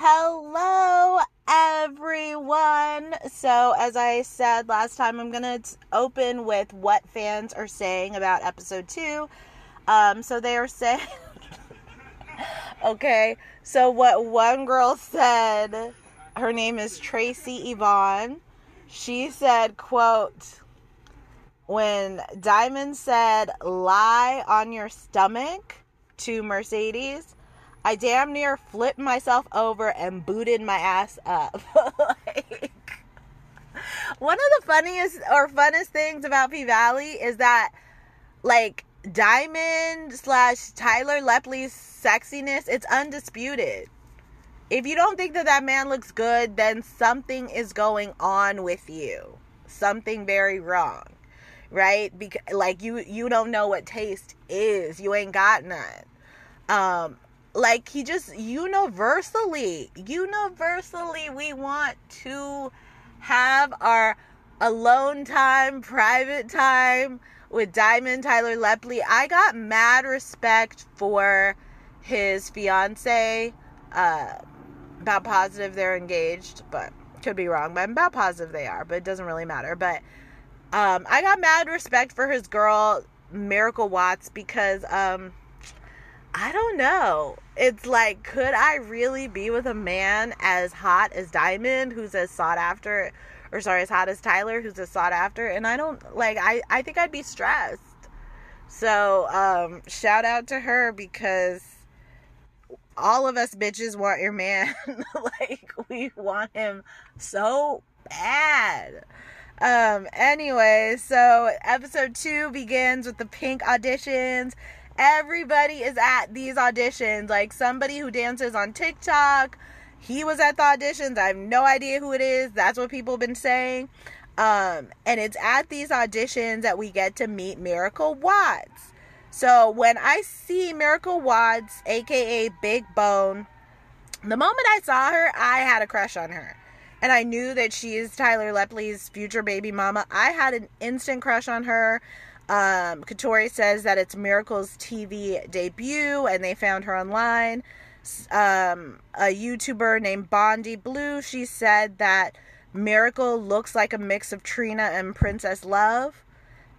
Hello, everyone. So, as I said last time, I'm going to open with what fans are saying about episode two. Um, so, they are saying, okay, so what one girl said, her name is Tracy Yvonne. She said, quote, when Diamond said, lie on your stomach to Mercedes, I damn near flipped myself over and booted my ass up. like, one of the funniest or funnest things about P Valley is that, like, Diamond slash Tyler Lepley's sexiness, it's undisputed. If you don't think that that man looks good, then something is going on with you. Something very wrong, right? Because like you, you don't know what taste is. You ain't got none. Um, like he just universally universally we want to have our alone time private time with diamond tyler lepley. I got mad respect for his fiance uh about positive they're engaged but could be wrong but i'm about positive they are but it doesn't really matter. But um i got mad respect for his girl miracle watts because um I don't know. It's like, could I really be with a man as hot as Diamond, who's as sought after, or sorry, as hot as Tyler, who's as sought after? And I don't like. I I think I'd be stressed. So um, shout out to her because all of us bitches want your man. like we want him so bad. Um, anyway, so episode two begins with the pink auditions everybody is at these auditions. Like somebody who dances on TikTok, he was at the auditions. I have no idea who it is. That's what people have been saying. Um, and it's at these auditions that we get to meet Miracle Watts. So when I see Miracle Watts, aka Big Bone, the moment I saw her, I had a crush on her. And I knew that she is Tyler Lepley's future baby mama. I had an instant crush on her. Um, Katori says that it's Miracle's TV debut and they found her online. Um, a YouTuber named Bondi Blue, she said that Miracle looks like a mix of Trina and Princess Love.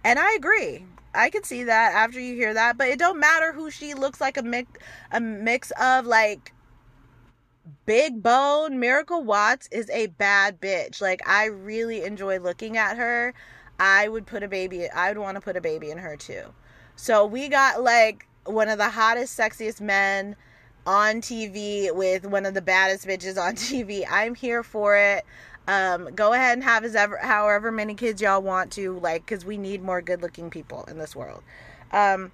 And I agree. I can see that after you hear that, but it don't matter who she looks like a mix a mix of like Big Bone Miracle Watts is a bad bitch. Like I really enjoy looking at her. I would put a baby, I would want to put a baby in her too. So we got like one of the hottest, sexiest men on TV with one of the baddest bitches on TV. I'm here for it. Um, go ahead and have as ever, however many kids y'all want to, like, because we need more good looking people in this world. Um,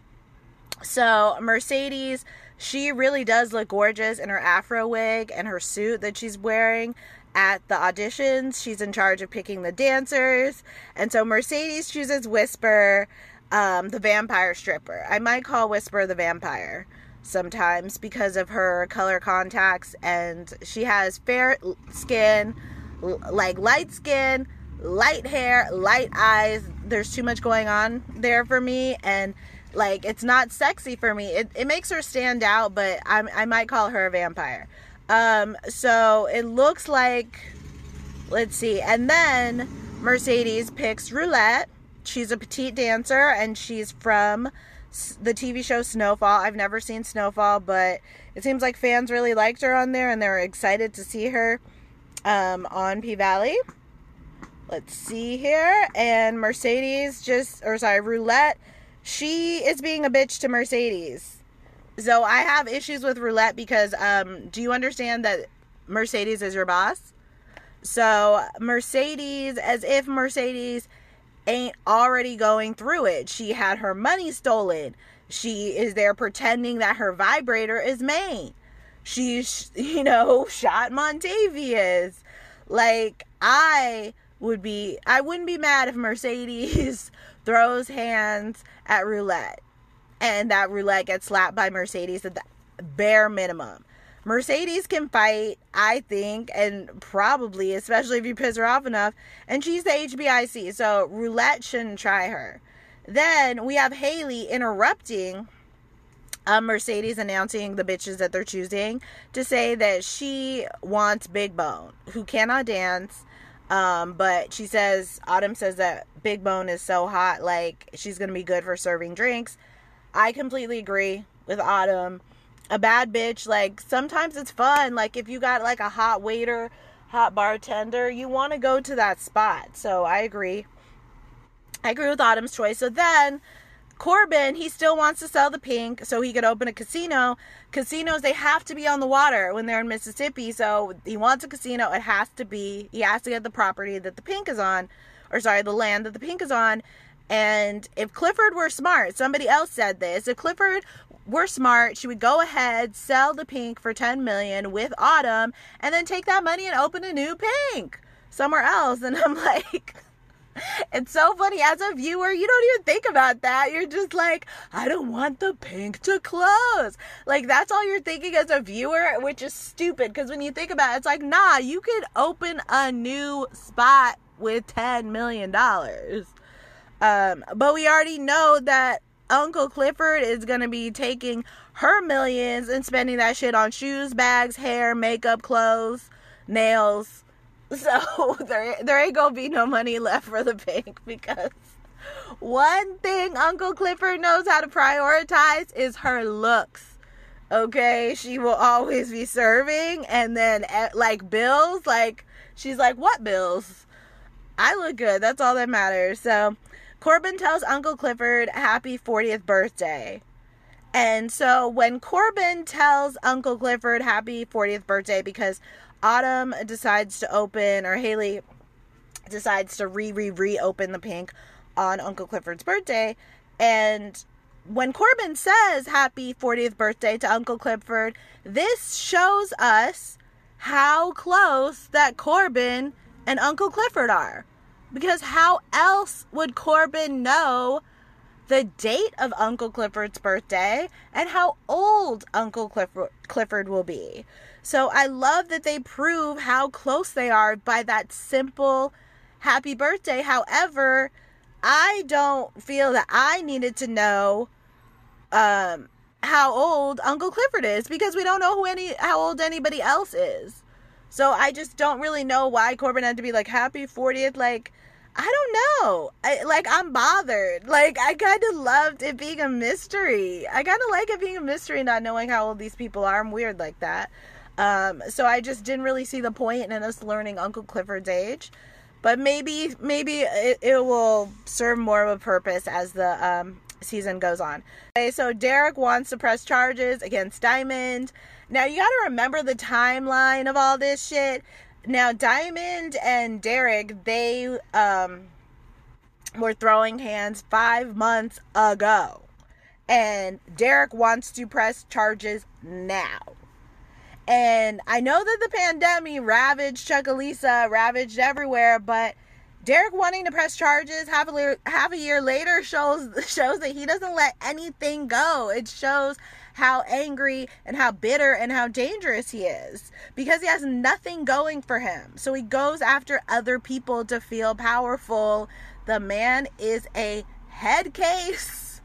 so Mercedes, she really does look gorgeous in her afro wig and her suit that she's wearing at the auditions. She's in charge of picking the dancers. And so Mercedes chooses Whisper, um, the vampire stripper. I might call Whisper the vampire sometimes because of her color contacts. And she has fair skin, like light skin, light hair, light eyes. There's too much going on there for me. And like it's not sexy for me. It, it makes her stand out, but i I might call her a vampire. Um, so it looks like, let's see, and then Mercedes picks Roulette. She's a petite dancer and she's from the TV show Snowfall. I've never seen Snowfall, but it seems like fans really liked her on there and they're excited to see her um, on P Valley. Let's see here. And Mercedes just, or sorry, Roulette, she is being a bitch to Mercedes. So I have issues with roulette because um, do you understand that Mercedes is your boss? So Mercedes, as if Mercedes ain't already going through it. She had her money stolen. She is there pretending that her vibrator is Maine. She's, you know, shot Montavious. Like, I would be, I wouldn't be mad if Mercedes throws hands at roulette and that roulette gets slapped by Mercedes at the bare minimum. Mercedes can fight, I think, and probably, especially if you piss her off enough. And she's the HBIC, so roulette shouldn't try her. Then we have Haley interrupting um, Mercedes announcing the bitches that they're choosing to say that she wants Big Bone, who cannot dance. Um, but she says, Autumn says that Big Bone is so hot, like she's gonna be good for serving drinks. I completely agree with Autumn. A bad bitch, like sometimes it's fun. Like if you got like a hot waiter, hot bartender, you want to go to that spot. So I agree. I agree with Autumn's choice. So then Corbin, he still wants to sell the pink so he could open a casino. Casinos, they have to be on the water when they're in Mississippi. So he wants a casino. It has to be, he has to get the property that the pink is on, or sorry, the land that the pink is on. And if Clifford were smart, somebody else said this, if Clifford were smart, she would go ahead, sell the pink for 10 million with Autumn, and then take that money and open a new pink somewhere else. And I'm like, it's so funny. As a viewer you don't even think about that. You're just like i don't want the pink to close. Like that's all you're thinking as a viewer which is stupid because when you think about it it's like nah you could open a new spot with 10 million dollars um but we already know that uncle clifford is going to be taking her millions and spending that shit on shoes bags hair makeup clothes nails so there, there ain't gonna be no money left for the bank because one thing Uncle Clifford knows how to prioritize is her looks. Okay, she will always be serving, and then eh, like bills, like she's like, "What bills? I look good. That's all that matters." So Corbin tells Uncle Clifford happy 40th birthday. And so when Corbin tells Uncle Clifford happy 40th birthday because Autumn decides to open, or Haley decides to re re reopen the pink on Uncle Clifford's birthday. And when Corbin says happy 40th birthday to Uncle Clifford, this shows us how close that Corbin and Uncle Clifford are. Because how else would Corbin know the date of Uncle Clifford's birthday and how old Uncle Clifford, will be? So I love that they prove how close they are by that simple happy birthday. However, I don't feel that I needed to know um, how old Uncle Clifford is because we don't know who any how old anybody else is. So I just don't really know why Corbin had to be like happy 40th like I don't know. I, like I'm bothered. Like I kind of loved it being a mystery. I kind of like it being a mystery not knowing how old these people are. I'm weird like that. Um, so I just didn't really see the point in us learning Uncle Clifford's age. But maybe maybe it, it will serve more of a purpose as the um, season goes on. Okay, so Derrick wants to press charges against Diamond. Now you got to remember the timeline of all this shit. Now Diamond and Derrick, they um, were throwing hands five months ago, and Derrick wants to press charges now. And I know that the pandemic ravaged Chucalissa, ravaged everywhere, but Derrick wanting to press charges half a, half a year later shows shows that he doesn't let anything go. It shows how angry and how bitter and how dangerous he is because he has nothing going for him. So he goes after other people to feel powerful. The man is a head case.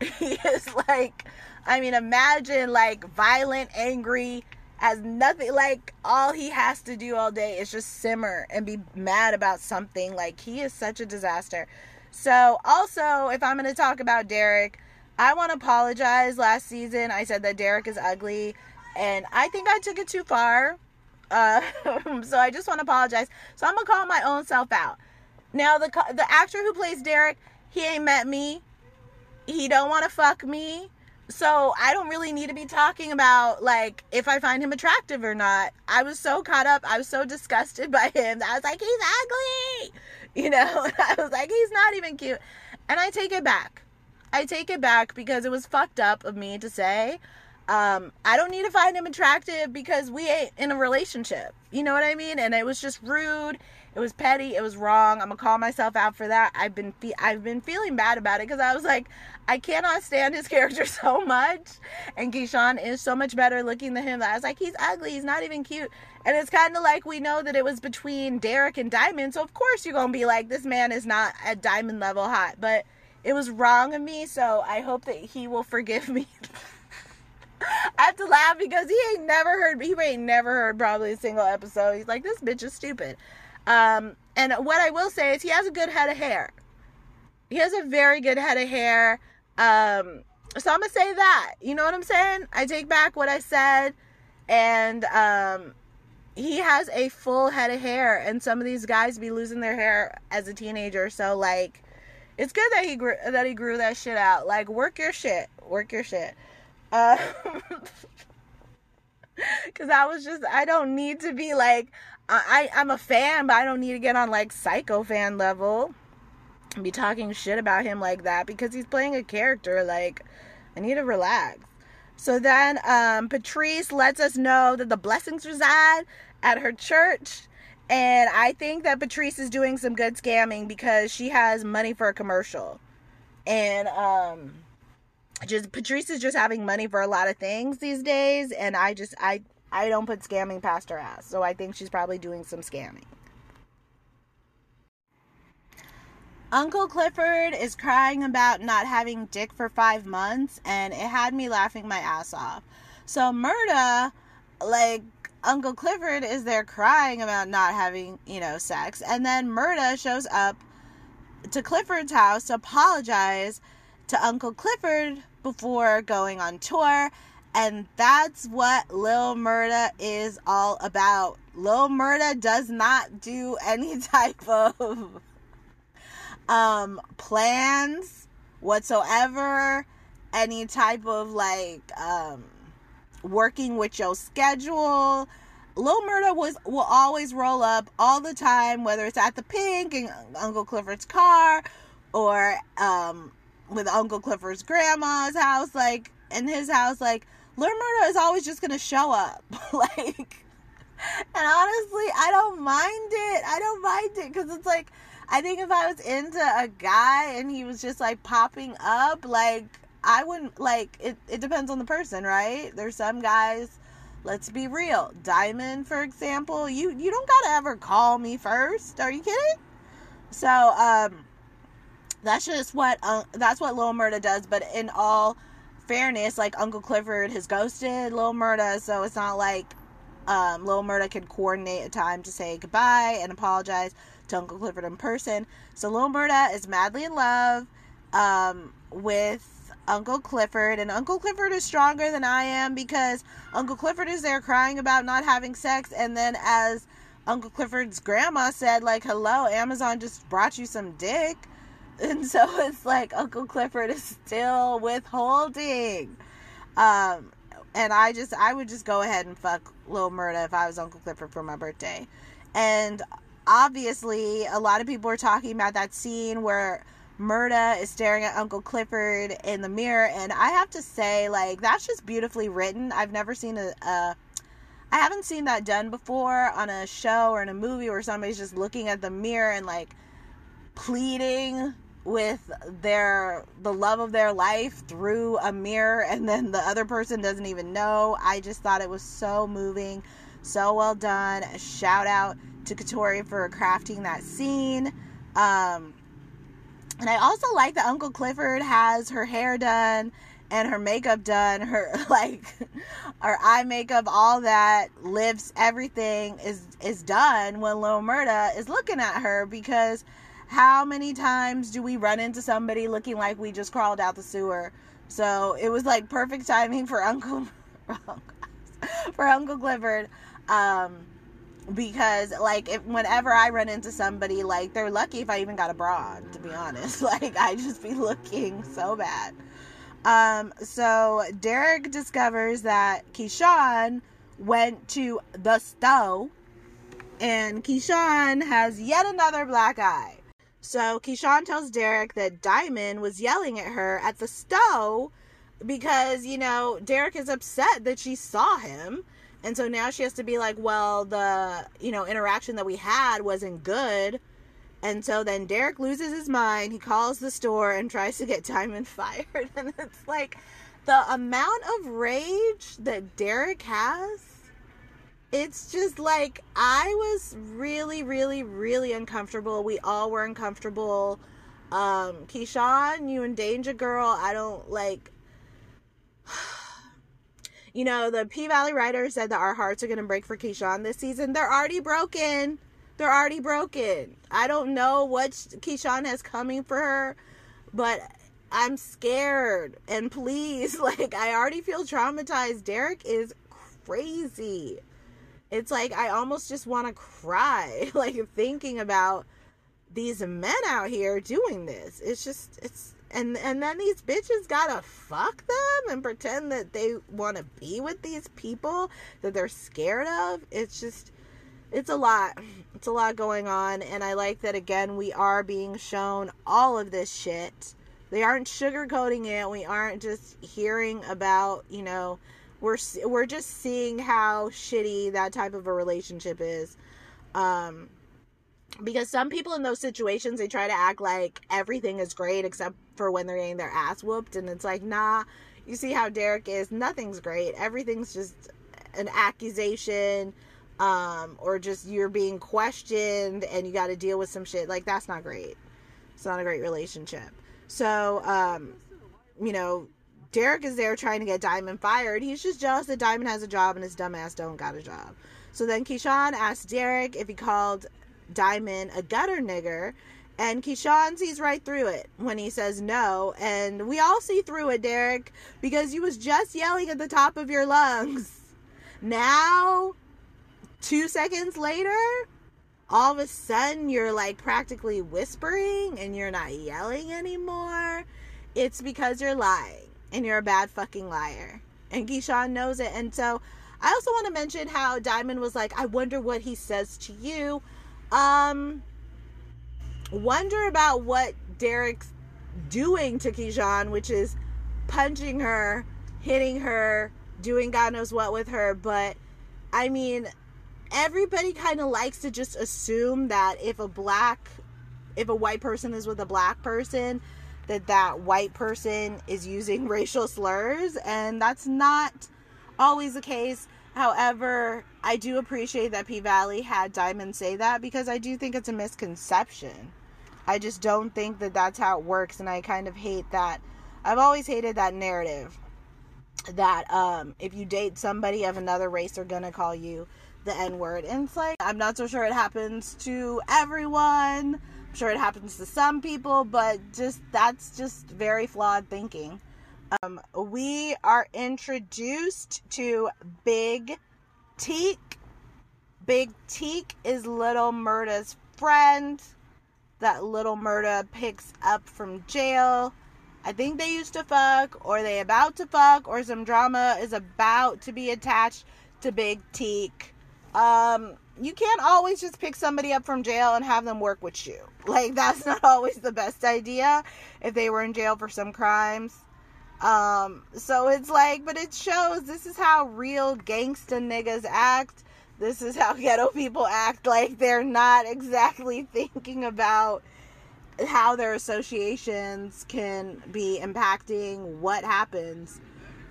He is like I mean imagine like violent, angry has nothing like all he has to do all day is just simmer and be mad about something. Like he is such a disaster. So also if i'm going to talk about derrick i want to apologize. Last season i said that derrick is ugly and i think i took it too far uh, so i just want to apologize. So i'm going to call my own self out. Now the the actor who plays derrick he ain't met me. He don't want to fuck me so I don't really need to be talking about like if I find him attractive or not. I was so caught up. I was so disgusted by him. I was like, he's ugly. You know, I was like, he's not even cute. And I take it back. I take it back because it was fucked up of me to say. Um, I don't need to find him attractive because we ain't in a relationship. You know what I mean? And it was just rude. It was petty. It was wrong. I'm gonna call myself out for that. I've been fe- I've been feeling bad about it because I was like, I cannot stand his character so much, and Keyshawn is so much better looking than him that I was like, he's ugly. He's not even cute. And it's kind of like we know that it was between Derrick and Diamond, so of course you're gonna be like, this man is not at Diamond level hot. But it was wrong of me, so I hope that he will forgive me. I have to laugh because he ain't never heard, he ain't never heard probably a single episode. He's like, this bitch is stupid. Um, and what I will say is he has a good head of hair. He has a very good head of hair. Um, so I'm gonna say that. You know what I'm saying? I take back what I said, and um, he has a full head of hair, and some of these guys be losing their hair as a teenager. So like, it's good that he grew that he grew that shit out. Like, work your shit, work your shit. Uh, Cause I was just I don't need to be like I I'm a fan, but I don't need to get on like psycho fan level and be talking shit about him like that because he's playing a character. Like I need to relax. So then um, Patrice lets us know that the blessings reside at her church. And I think that Patrice is doing some good scamming because she has money for a commercial. And um, just Patrice is just having money for a lot of things these days. And I just, I, I don't put scamming past her ass. So I think she's probably doing some scamming. Uncle Clifford is crying about not having dick for five months, and it had me laughing my ass off. So, Murda, like, Uncle Clifford is there crying about not having, you know, sex, and then Murda shows up to Clifford's house to apologize to Uncle Clifford before going on tour, and that's what Lil Murda is all about. Lil Murda does not do any type of um, plans whatsoever, any type of like um, working with your schedule. Lil Murda was will always roll up all the time, whether it's at the Pink in Uncle Clifford's car or um, with Uncle Clifford's grandma's house, like in his house, like Lil Murda is always just gonna show up, like. And honestly, I don't mind it. I don't mind it because it's like I think if I was into a guy and he was just like popping up, like I wouldn't like it it depends on the person, right? There's some guys let's be real. Diamond, for example, you you don't gotta ever call me first. Are you kidding? So, um that's just what uh, that's what Lil Murda does, but in all fairness, like Uncle Clifford has ghosted Lil Murda, so it's not like um, Lil Murda can coordinate a time to say goodbye and apologize to Uncle Clifford in person. So Lil Murda is madly in love um, with Uncle Clifford, and Uncle Clifford is stronger than I am because Uncle Clifford is there crying about not having sex, and then as Uncle Clifford's grandma said, like, hello, Amazon just brought you some dick. And so it's like Uncle Clifford is still withholding. Um, and I just, I would just go ahead and fuck Lil Murda if I was Uncle Clifford for my birthday. And obviously, a lot of people are talking about that scene where Murda is staring at Uncle Clifford in the mirror, and I have to say, like, that's just beautifully written. I've never seen a, a I haven't seen that done before on a show or in a movie where somebody's just looking at the mirror and like pleading with their the love of their life through a mirror and then the other person doesn't even know. I just thought it was so moving, so well done. shout out to Katori for crafting that scene. Um, and I also like that Uncle Clifford has her hair done and her makeup done, her like her eye makeup, all that lips, everything is is done when Lil Murda is looking at her because how many times do we run into somebody looking like we just crawled out the sewer? So it was like perfect timing for Uncle for Uncle Clifford. Um, because like if whenever I run into somebody like they're lucky if I even got a bra on to be honest like I just be looking so bad um so Derrick discovers that Keyshawn went to the stow and Keyshawn has yet another black eye so Keyshawn tells Derrick that Diamond was yelling at her at the stow because you know Derrick is upset that she saw him and so now she has to be like, well, the, you know, interaction that we had wasn't good. And so then Derrick loses his mind. He calls the store and tries to get Diamond fired. And it's like the amount of rage that Derrick has. It's just like I was really, really, really uncomfortable. We all were uncomfortable. Um, Keyshawn, you and Danger Girl, I don't like you know, the P Valley writer said that our hearts are going to break for Keyshawn this season. They're already broken. They're already broken. I don't know what Keyshawn has coming for her, but I'm scared. And please, like, I already feel traumatized. Derrick is crazy. It's like I almost just want to cry, like, thinking about these men out here doing this. It's just, it's and and then these bitches gotta fuck them and pretend that they want to be with these people that they're scared of. It's just it's a lot it's a lot going on and i like that again we are being shown all of this shit. They aren't sugarcoating it. We aren't just hearing about you know we're we're just seeing how shitty that type of a relationship is. Um because some people in those situations they try to act like everything is great except for when they're getting their ass whooped and it's like nah you see how derrick is nothing's great. Everything's just an accusation um or just you're being questioned and you got to deal with some shit. Like that's not great. It's not a great relationship. So um you know derrick is there trying to get diamond fired he's just jealous that diamond has a job and his dumbass don't got a job so then Keyshawn asks Derrick if he called Diamond a gutter nigger. And Keyshawn sees right through it when he says no. And we all see through it, Derrick, because you was just yelling at the top of your lungs. Now, two seconds later, all of a sudden you're like practically whispering and you're not yelling anymore. It's because you're lying and you're a bad fucking liar. And Keyshawn knows it. And so I also want to mention how Diamond was like, I wonder what he says to you. Um, wonder about what Derrick's doing to Keyshawn, which is punching her, hitting her, doing God knows what with her. But I mean, everybody kind of likes to just assume that if a black, if a white person is with a black person, that that white person is using racial slurs, and that's not always the case. However, I do appreciate that P Valley had Diamond say that because I do think it's a misconception. I just don't think that that's how it works, and I kind of hate that. I've always hated that narrative that um, if you date somebody of another race, they're gonna call you the N word. And it's like, I'm not so sure it happens to everyone. Sure it happens to some people, but just that's just very flawed thinking. Um, we are introduced to Big Teak. Big Teak is Little Murda's friend that Little Murda picks up from jail. I think they used to fuck, or they about to fuck, or some drama is about to be attached to Big Teak. Um, you can't always just pick somebody up from jail and have them work with you. Like that's not always the best idea if they were in jail for some crimes. Um, so it's like, but it shows this is how real gangsta niggas act. This is how ghetto people act. Like they're not exactly thinking about how their associations can be impacting what happens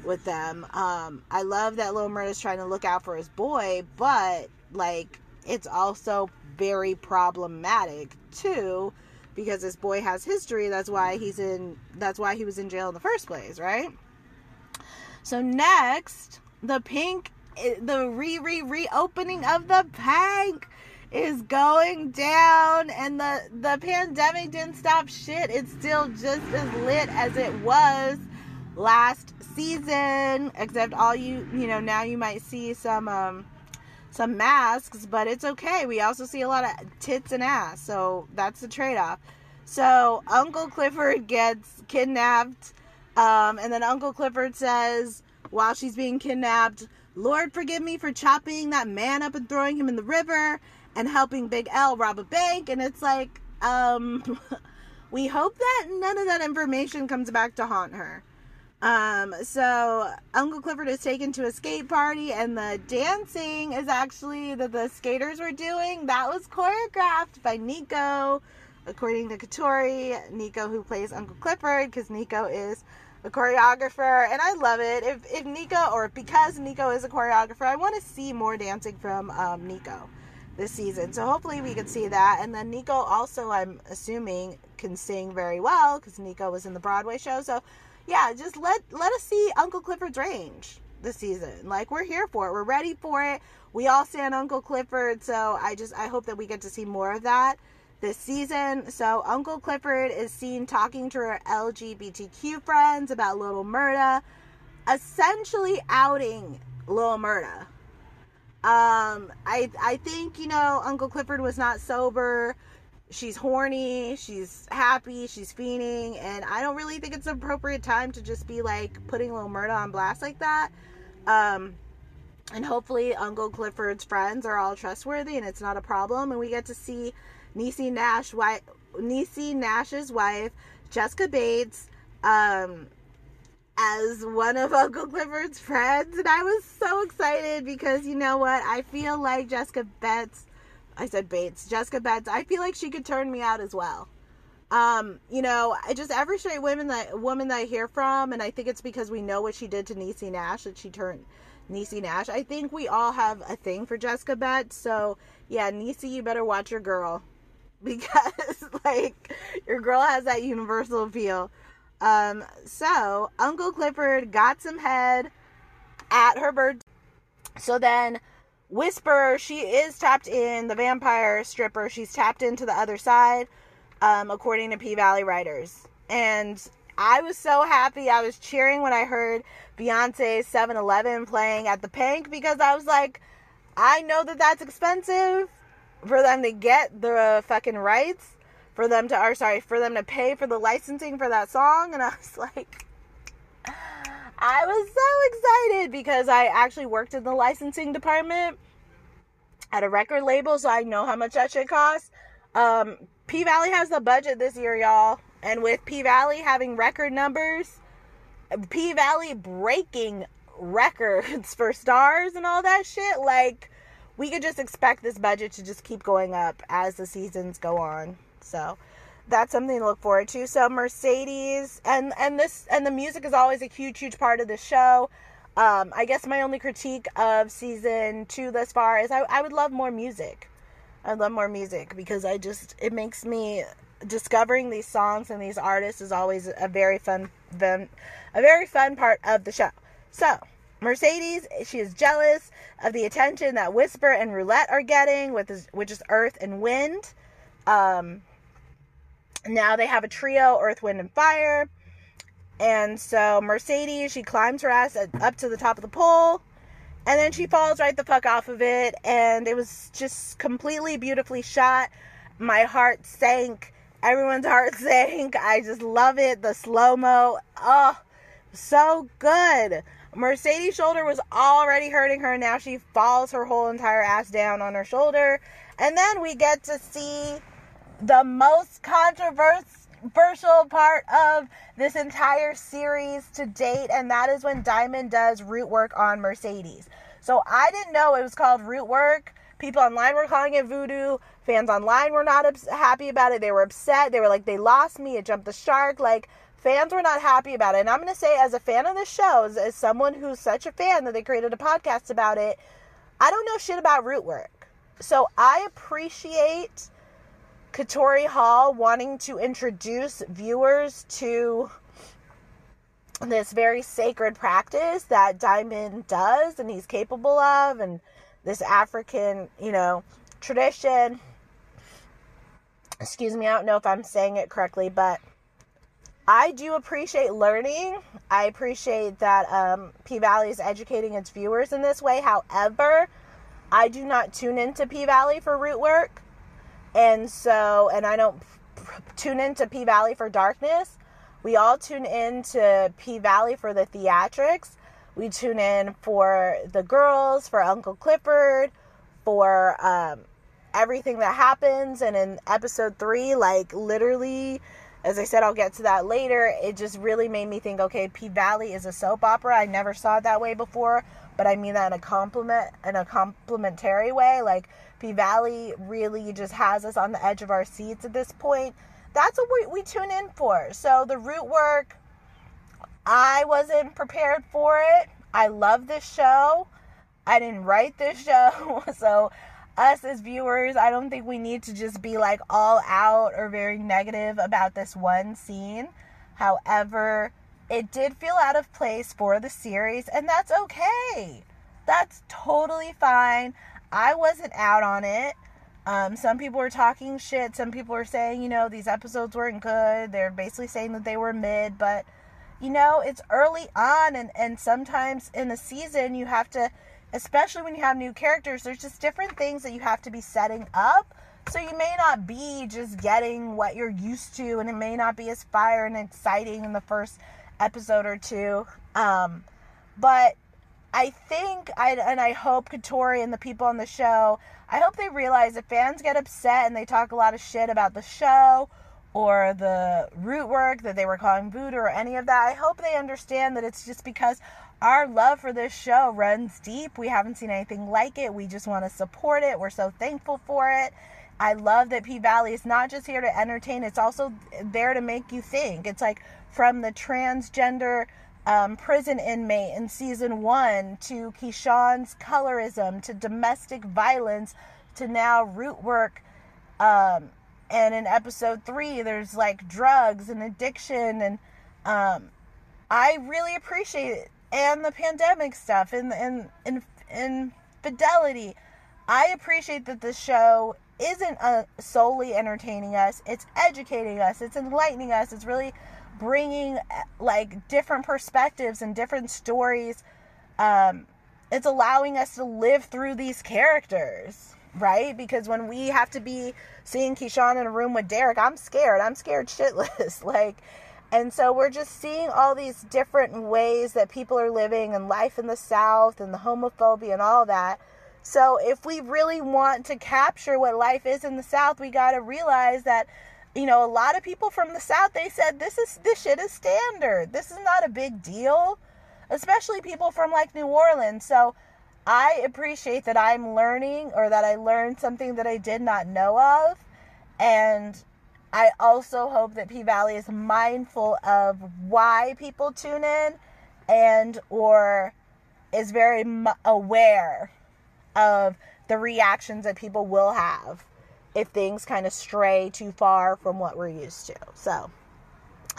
with them. Um, I love that Lil Murda is trying to look out for his boy, but like it's also very problematic too because this boy has history. That's why he's in. That's why he was in jail in the first place, right? So next, the pink, the re re reopening of the pink is going down, and the the pandemic didn't stop shit. It's still just as lit as it was last season, except all you you know now you might see some um some masks, but it's okay. We also see a lot of tits and ass, so that's the trade off. So Uncle Clifford gets kidnapped, um, and then Uncle Clifford says, while she's being kidnapped, Lord, forgive me for chopping that man up and throwing him in the river and helping Big L rob a bank. And it's like, um, we hope that none of that information comes back to haunt her. Um, so Uncle Clifford is taken to a skate party, and the dancing is actually that the skaters were doing. That was choreographed by Nicco, according to Katori. Nicco, who plays Uncle Clifford, because Nicco is a choreographer, and I love it. If if Nicco, or because Nicco is a choreographer, I want to see more dancing from um, Nicco this season. So hopefully we can see that. And then Nicco also, I'm assuming, can sing very well because Nicco was in the Broadway show. So yeah, just let let us see Uncle Clifford's range. this season. Like we're here for it. We're ready for it. We all stand Uncle Clifford, so I just I hope that we get to see more of that this season. So Uncle Clifford is seen talking to her LGBTQ friends about Little Murda, essentially outing Little Murda. Um, I I think you know Uncle Clifford was not sober. She's horny. She's happy. She's fiending, and I don't really think it's an appropriate time to just be like putting Little Murda on blast like that. Um, and hopefully Uncle Clifford's friends are all trustworthy and it's not a problem, and we get to see Niecy Nash, wife, Nash's wife, Jessica Bates, um, as one of Uncle Clifford's friends. And I was so excited because you know what? I feel like Jessica Betts, I said Bates, Jessica Bates. I feel like she could turn me out as well. Um, you know, I just every straight woman that woman that I hear from, and I think it's because we know what she did to Niecy Nash that she turned Niecy Nash. I think we all have a thing for Jessica Betts. So yeah, Niecy, you better watch your girl. Because like your girl has that universal appeal. Um, so Uncle Clifford got some head at her birthday. So then Whisper, she is tapped in, the vampire stripper, she's tapped into the other side, um, according to P Valley writers. And I was so happy. I was cheering when I heard Beyonce's 7 Eleven playing at the Pink because I was like, I know that that's expensive for them to get the fucking rights for them to, or sorry, for them to pay for the licensing for that song. And I was like, I was so excited because I actually worked in the licensing department at a record label, so I know how much that shit costs. Um, P Valley has the budget this year, y'all. And with P Valley having record numbers, P Valley breaking records for stars and all that shit, like, we could just expect this budget to just keep going up as the seasons go on. So that's something to look forward to. So Mercedes and and this and the music is always a huge huge part of the show. Um, I guess my only critique of season two thus far is I, I would love more music. I'd love more music because I just it makes me discovering these songs and these artists is always a very fun, fun a very fun part of the show. So Mercedes, she is jealous of the attention that Whisper and Roulette are getting, with which is Earth and Wind. Um, now they have a trio earth wind and fire. And so mercedes she climbs her ass up to the top of the pole and then she falls right the fuck off of it and it was just completely beautifully shot. My heart sank. Everyone's heart sank. I just love it. The slow mo oh so good. Mercedes shoulder was already hurting her. Now she falls her whole entire ass down on her shoulder. And then we get to see the most controversial part of this entire series to date, and that is when Diamond does root work on Mercedes. So I didn't know it was called root work. People online were calling it voodoo. Fans online were not happy about it. They were upset. They were like, they lost me. It jumped the shark. Like, fans were not happy about it. And I'm going to say, as a fan of the show, as someone who's such a fan that they created a podcast about it, I don't know shit about root work. So I appreciate Katori Hall wanting to introduce viewers to this very sacred practice that Diamond does and he's capable of, and this African, you know, tradition. Excuse me, I don't know if I'm saying it correctly, but I do appreciate learning. I appreciate that um, P Valley is educating its viewers in this way. However, I do not tune into P Valley for root work. And so, and I don't tune into P Valley for darkness. We all tune in to P Valley for the theatrics. We tune in for the girls, for Uncle Clifford, for um, everything that happens. And in episode three, like literally, as I said, I'll get to that later. It just really made me think, okay, P Valley is a soap opera. I never saw it that way before, but I mean that in a compliment, in a complimentary way. Like P Valley really just has us on the edge of our seats at this point. That's what we, we tune in for. So the root work, I wasn't prepared for it. I love this show. I didn't write this show. So us as viewers, I don't think we need to just be like all out or very negative about this one scene. However, it did feel out of place for the series, and that's okay. That's totally fine. I wasn't out on it. Um, some people were talking shit. Some people were saying, you know, these episodes weren't good. They're basically saying that they were mid, but you know, it's early on, and and sometimes in a season you have to, especially when you have new characters. There's just different things that you have to be setting up. So you may not be just getting what you're used to, and it may not be as fire and exciting in the first episode or two. Um, but I think I and I hope Katori and the people on the show, I hope they realize if fans get upset and they talk a lot of shit about the show or the root work that they were calling voodoo or any of that, I hope they understand that it's just because our love for this show runs deep. We haven't seen anything like it. We just want to support it. We're so thankful for it. I love that P Valley is not just here to entertain, it's also there to make you think. It's like from the transgender um, prison inmate in season one to Keyshawn's colorism to domestic violence to now root work. Um, and in episode three, there's like drugs and addiction, and um, I really appreciate it. And the pandemic stuff and and and, and fidelity. I appreciate that the show isn't uh, solely entertaining us; it's educating us, it's enlightening us, it's really bringing like different perspectives and different stories. Um, it's allowing us to live through these characters, right? Because when we have to be seeing Keyshawn in a room with Derrick, I'm scared. I'm scared shitless. like, and so we're just seeing all these different ways that people are living and life in the South and the homophobia and all that. So if we really want to capture what life is in the South, we got to realize that you know, a lot of people from the South, they said this is this shit is standard. This is not a big deal. Especially people from like New Orleans. So I appreciate that I'm learning or that I learned something that I did not know of. And I also hope that P Valley is mindful of why people tune in and or is very aware of the reactions that people will have if things kind of stray too far from what we're used to. So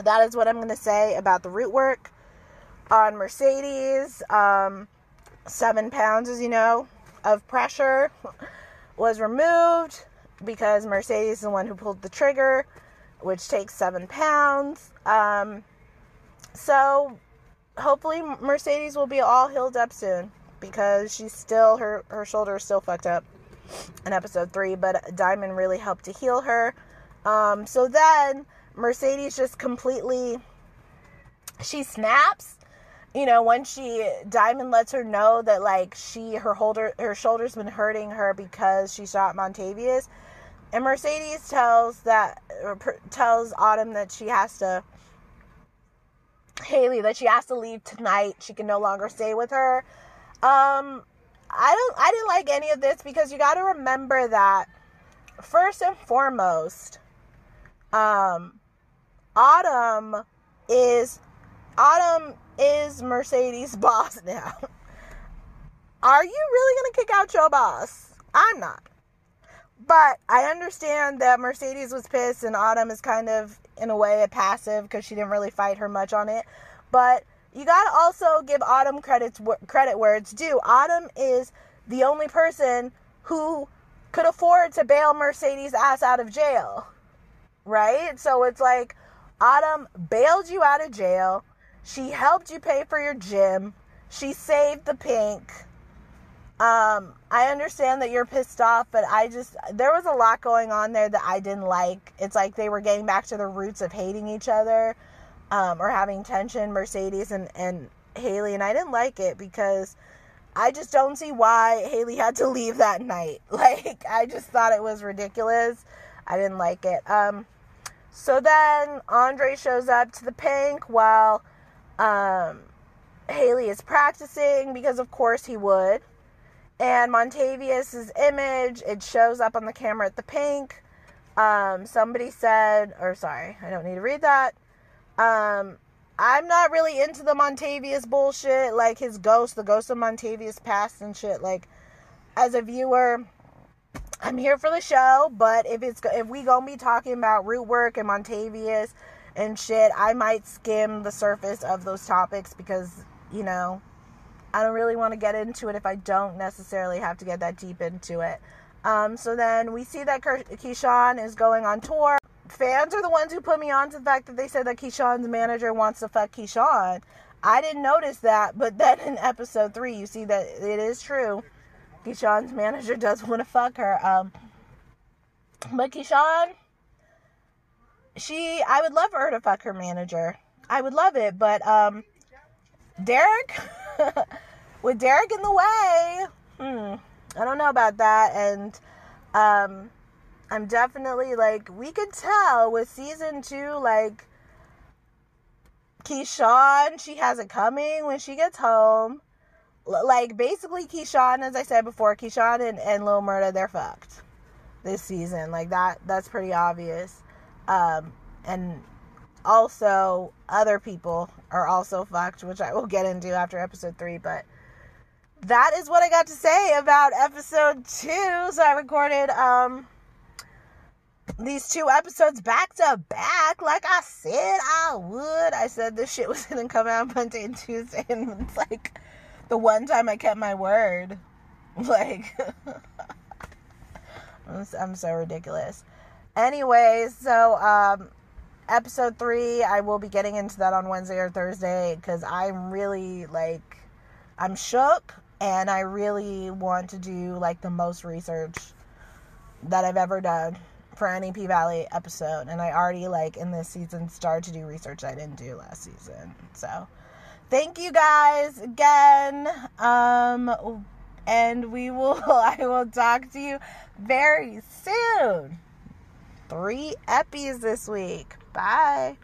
that is what I'm going to say about the root work on Mercedes. Um, seven pounds, as you know, of pressure was removed because Mercedes is the one who pulled the trigger, which takes seven pounds. Um, so hopefully Mercedes will be all healed up soon because she's still her her shoulder is still fucked up in episode three, but Diamond really helped to heal her. Um, so then Mercedes just completely she snaps. You know, when she Diamond lets her know that like she her holder her shoulder's been hurting her because she shot Montavious, and Mercedes tells that tells Autumn that she has to Haley that she has to leave tonight. She can no longer stay with her. Um, I don't I didn't like any of this because you got to remember that first and foremost um Autumn is Autumn is Mercedes boss now. Are you really going to kick out your boss? I'm not. But I understand that Mercedes was pissed and Autumn is kind of in a way a passive because she didn't really fight her much on it. But you gotta also give Autumn credits credit where it's due. Autumn is the only person who could afford to bail Mercedes ass out of jail, right? So it's like Autumn bailed you out of jail. She helped you pay for your gym. She saved the pink. Um, I understand that you're pissed off, but I just there was a lot going on there that I didn't like. It's like they were getting back to the roots of hating each other um, or having tension, Mercedes and, and Haley, and I didn't like it because I just don't see why Haley had to leave that night. Like, I just thought it was ridiculous. I didn't like it. Um, so then Andre shows up to the pink while um, Haley is practicing because, of course, he would. And Montavious' image, it shows up on the camera at the pink. Um, somebody said, or sorry, I don't need to read that. Um, I'm not really into the Montavious bullshit, like his ghost, the ghost of Montavious past and shit. Like, as a viewer, I'm here for the show, but if it's if we gonna be talking about root work and Montavious and shit. I might skim the surface of those topics because, you know, I don't really want to get into it if I don't necessarily have to get that deep into it. Um, so then we see that Keyshawn is going on tour. Fans are the ones who put me on to the fact that they said that Keyshawn's manager wants to fuck Keyshawn. I didn't notice that, but then in episode three, you see that it is true. Keyshawn's manager does want to fuck her. Um, but Keyshawn, she, I would love for her to fuck her manager. I would love it, but um, Derrick, with Derrick in the way, hmm, I don't know about that. And um, I'm definitely like, we could tell with season two, like, Keyshawn, she has it coming when she gets home. Like, basically, Keyshawn, as I said before, Keyshawn and, and Lil Murda, they're fucked this season. Like, that, that's pretty obvious. Um, and also, other people are also fucked, which I will get into after episode three, but that is what I got to say about episode two. So I recorded um these two episodes back to back, like I said I would. I said this shit was gonna come out Monday and Tuesday, and it's like the one time I kept my word. Like, I'm so ridiculous. Anyways, so um, episode three, I will be getting into that on Wednesday or Thursday because I'm really like, I'm shook and I really want to do like the most research that I've ever done for any P Valley episode. And I already like in this season started to do research I didn't do last season. So thank you guys again. Um and we will I will talk to you very soon. Three eppies this week. Bye.